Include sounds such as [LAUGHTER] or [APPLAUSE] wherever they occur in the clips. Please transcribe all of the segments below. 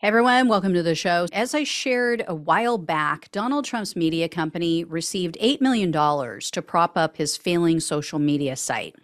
Hey everyone, welcome to the show. As I shared a while back, Donald Trump's media company received $8 million to prop up his failing social media site.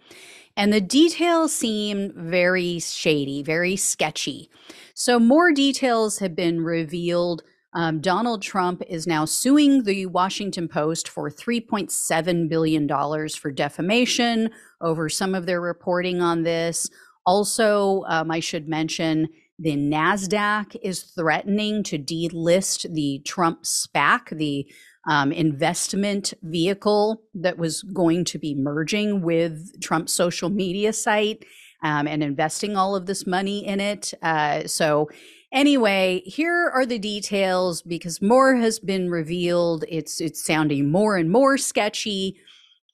And the details seem very shady, very sketchy. So, more details have been revealed. Um, Donald Trump is now suing the Washington Post for $3.7 billion for defamation over some of their reporting on this. Also, um, I should mention the NASDAQ is threatening to delist the Trump SPAC, the um, investment vehicle that was going to be merging with Trump's social media site um, and investing all of this money in it. Uh, so, anyway, here are the details because more has been revealed. It's it's sounding more and more sketchy.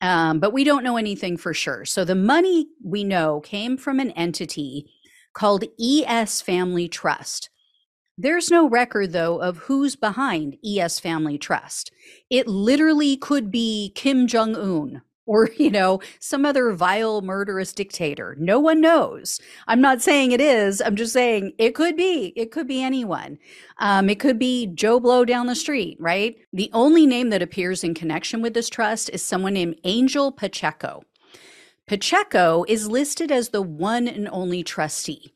Um, but we don't know anything for sure. So the money we know came from an entity called ES Family Trust. There's no record, though, of who's behind ES Family Trust. It literally could be Kim Jong un or, [LAUGHS] you know, some other vile, murderous dictator. No one knows. I'm not saying it is. I'm just saying it could be. It could be anyone. Um, it could be Joe Blow down the street, right? The only name that appears in connection with this trust is someone named Angel Pacheco. Pacheco is listed as the one and only trustee.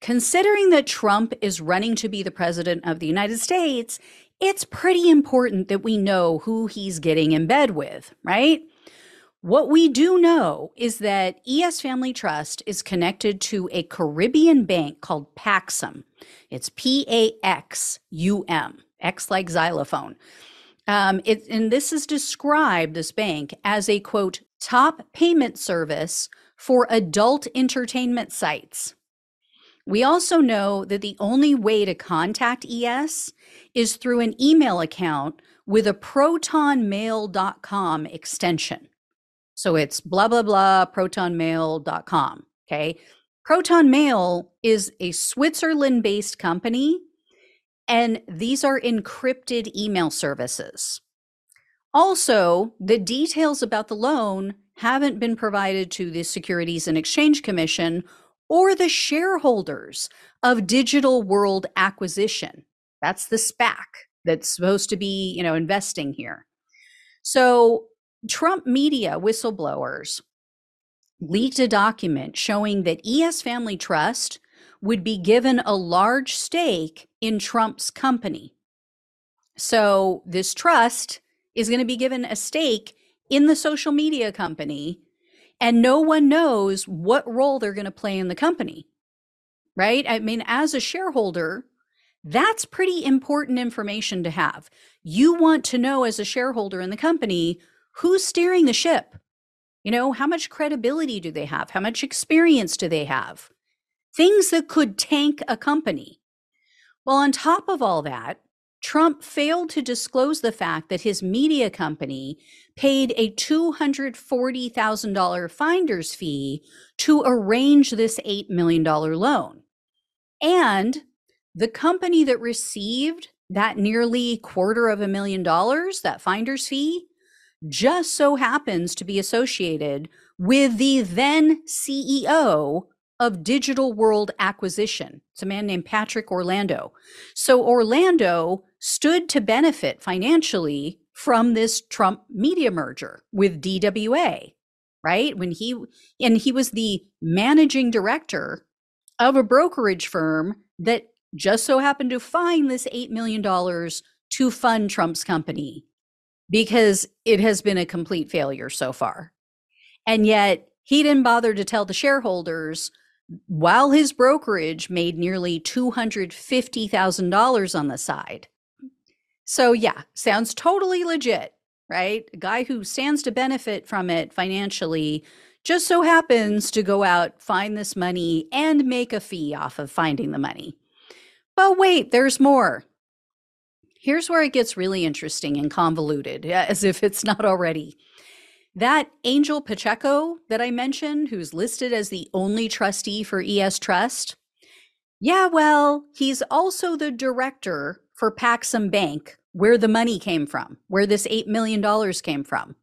Considering that Trump is running to be the president of the United States, it's pretty important that we know who he's getting in bed with, right? What we do know is that ES Family Trust is connected to a Caribbean bank called Paxum. It's P A X U M, X like xylophone. Um, it, and this is described, this bank, as a quote, top payment service for adult entertainment sites. We also know that the only way to contact ES is through an email account with a protonmail.com extension. So it's blah, blah, blah, protonmail.com. Okay. Proton Mail is a Switzerland based company, and these are encrypted email services. Also, the details about the loan haven't been provided to the Securities and Exchange Commission or the shareholders of Digital World Acquisition. That's the SPAC that's supposed to be, you know, investing here. So, Trump media whistleblowers leaked a document showing that ES Family Trust would be given a large stake in Trump's company. So, this trust is going to be given a stake in the social media company and no one knows what role they're going to play in the company. Right? I mean, as a shareholder, that's pretty important information to have. You want to know as a shareholder in the company who's steering the ship. You know, how much credibility do they have? How much experience do they have? Things that could tank a company. Well, on top of all that, Trump failed to disclose the fact that his media company paid a $240,000 finder's fee to arrange this $8 million loan. And the company that received that nearly quarter of a million dollars, that finder's fee, just so happens to be associated with the then CEO of Digital World Acquisition. It's a man named Patrick Orlando. So Orlando stood to benefit financially from this Trump media merger with DWA, right? When he and he was the managing director of a brokerage firm that just so happened to find this 8 million dollars to fund Trump's company because it has been a complete failure so far. And yet he didn't bother to tell the shareholders while his brokerage made nearly $250,000 on the side. So, yeah, sounds totally legit, right? A guy who stands to benefit from it financially just so happens to go out, find this money, and make a fee off of finding the money. But wait, there's more. Here's where it gets really interesting and convoluted, [LAUGHS] as if it's not already. That Angel Pacheco that I mentioned, who's listed as the only trustee for ES Trust, yeah, well, he's also the director for Paxum Bank, where the money came from, where this $8 million came from.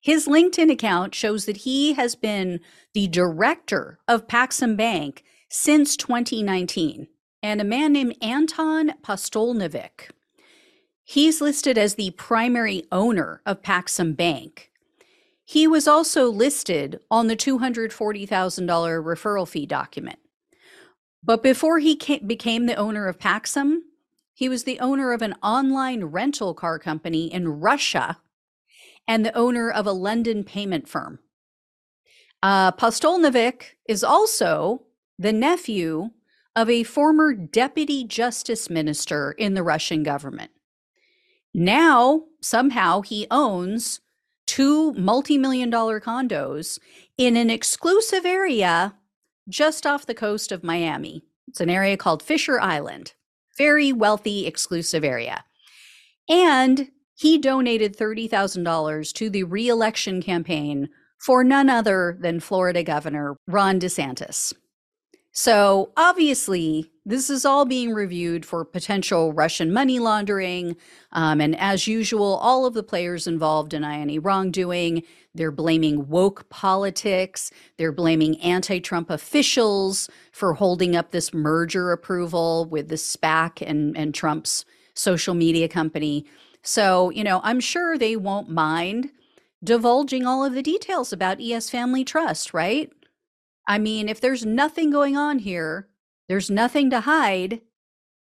His LinkedIn account shows that he has been the director of Paxum Bank since 2019. and a man named Anton Postolnevik. He's listed as the primary owner of Paxum Bank. He was also listed on the $240,000 referral fee document. But before he came, became the owner of Paxum, he was the owner of an online rental car company in Russia and the owner of a London payment firm. Uh, Postolnevik is also the nephew of a former deputy justice minister in the Russian government. Now, somehow, he owns two multi million dollar condos in an exclusive area just off the coast of Miami. It's an area called Fisher Island, very wealthy, exclusive area. And he donated $30,000 to the reelection campaign for none other than Florida Governor Ron DeSantis. So obviously, this is all being reviewed for potential Russian money laundering. Um, and as usual, all of the players involved deny any wrongdoing. They're blaming woke politics. They're blaming anti Trump officials for holding up this merger approval with the SPAC and, and Trump's social media company. So, you know, I'm sure they won't mind divulging all of the details about ES Family Trust, right? I mean, if there's nothing going on here, there's nothing to hide,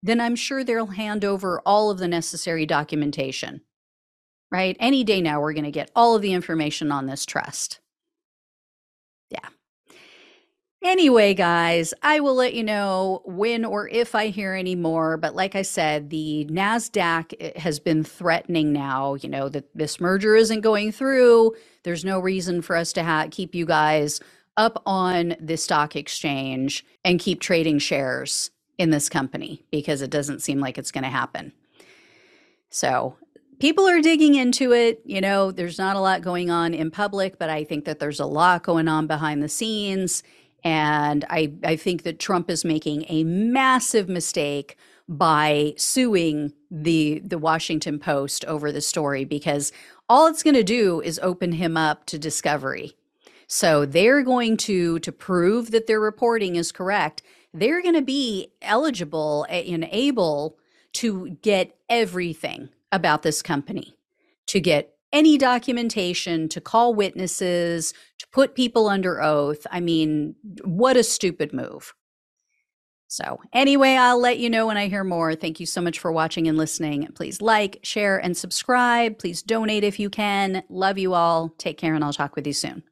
then I'm sure they'll hand over all of the necessary documentation, right? Any day now, we're going to get all of the information on this trust. Yeah. Anyway, guys, I will let you know when or if I hear any more. But like I said, the NASDAQ eh, has been threatening now, you know, that this merger isn't going through. There's no reason for us to ha- keep you guys up on the stock exchange and keep trading shares in this company because it doesn't seem like it's going to happen. So, people are digging into it. You know, there's not a lot going on in public, but I think that there's a lot going on behind the scenes. And I, I think that Trump is making a massive mistake by suing the the Washington Post over the story because all it's going to do is open him up to discovery so they're going to to prove that their reporting is correct. They're going to be eligible and able to get everything about this company, to get any documentation, to call witnesses, to put people under oath. I mean, what a stupid move. So, anyway, I'll let you know when I hear more. Thank you so much for watching and listening. Please like, share, and subscribe. Please donate if you can. Love you all. Take care, and I'll talk with you soon.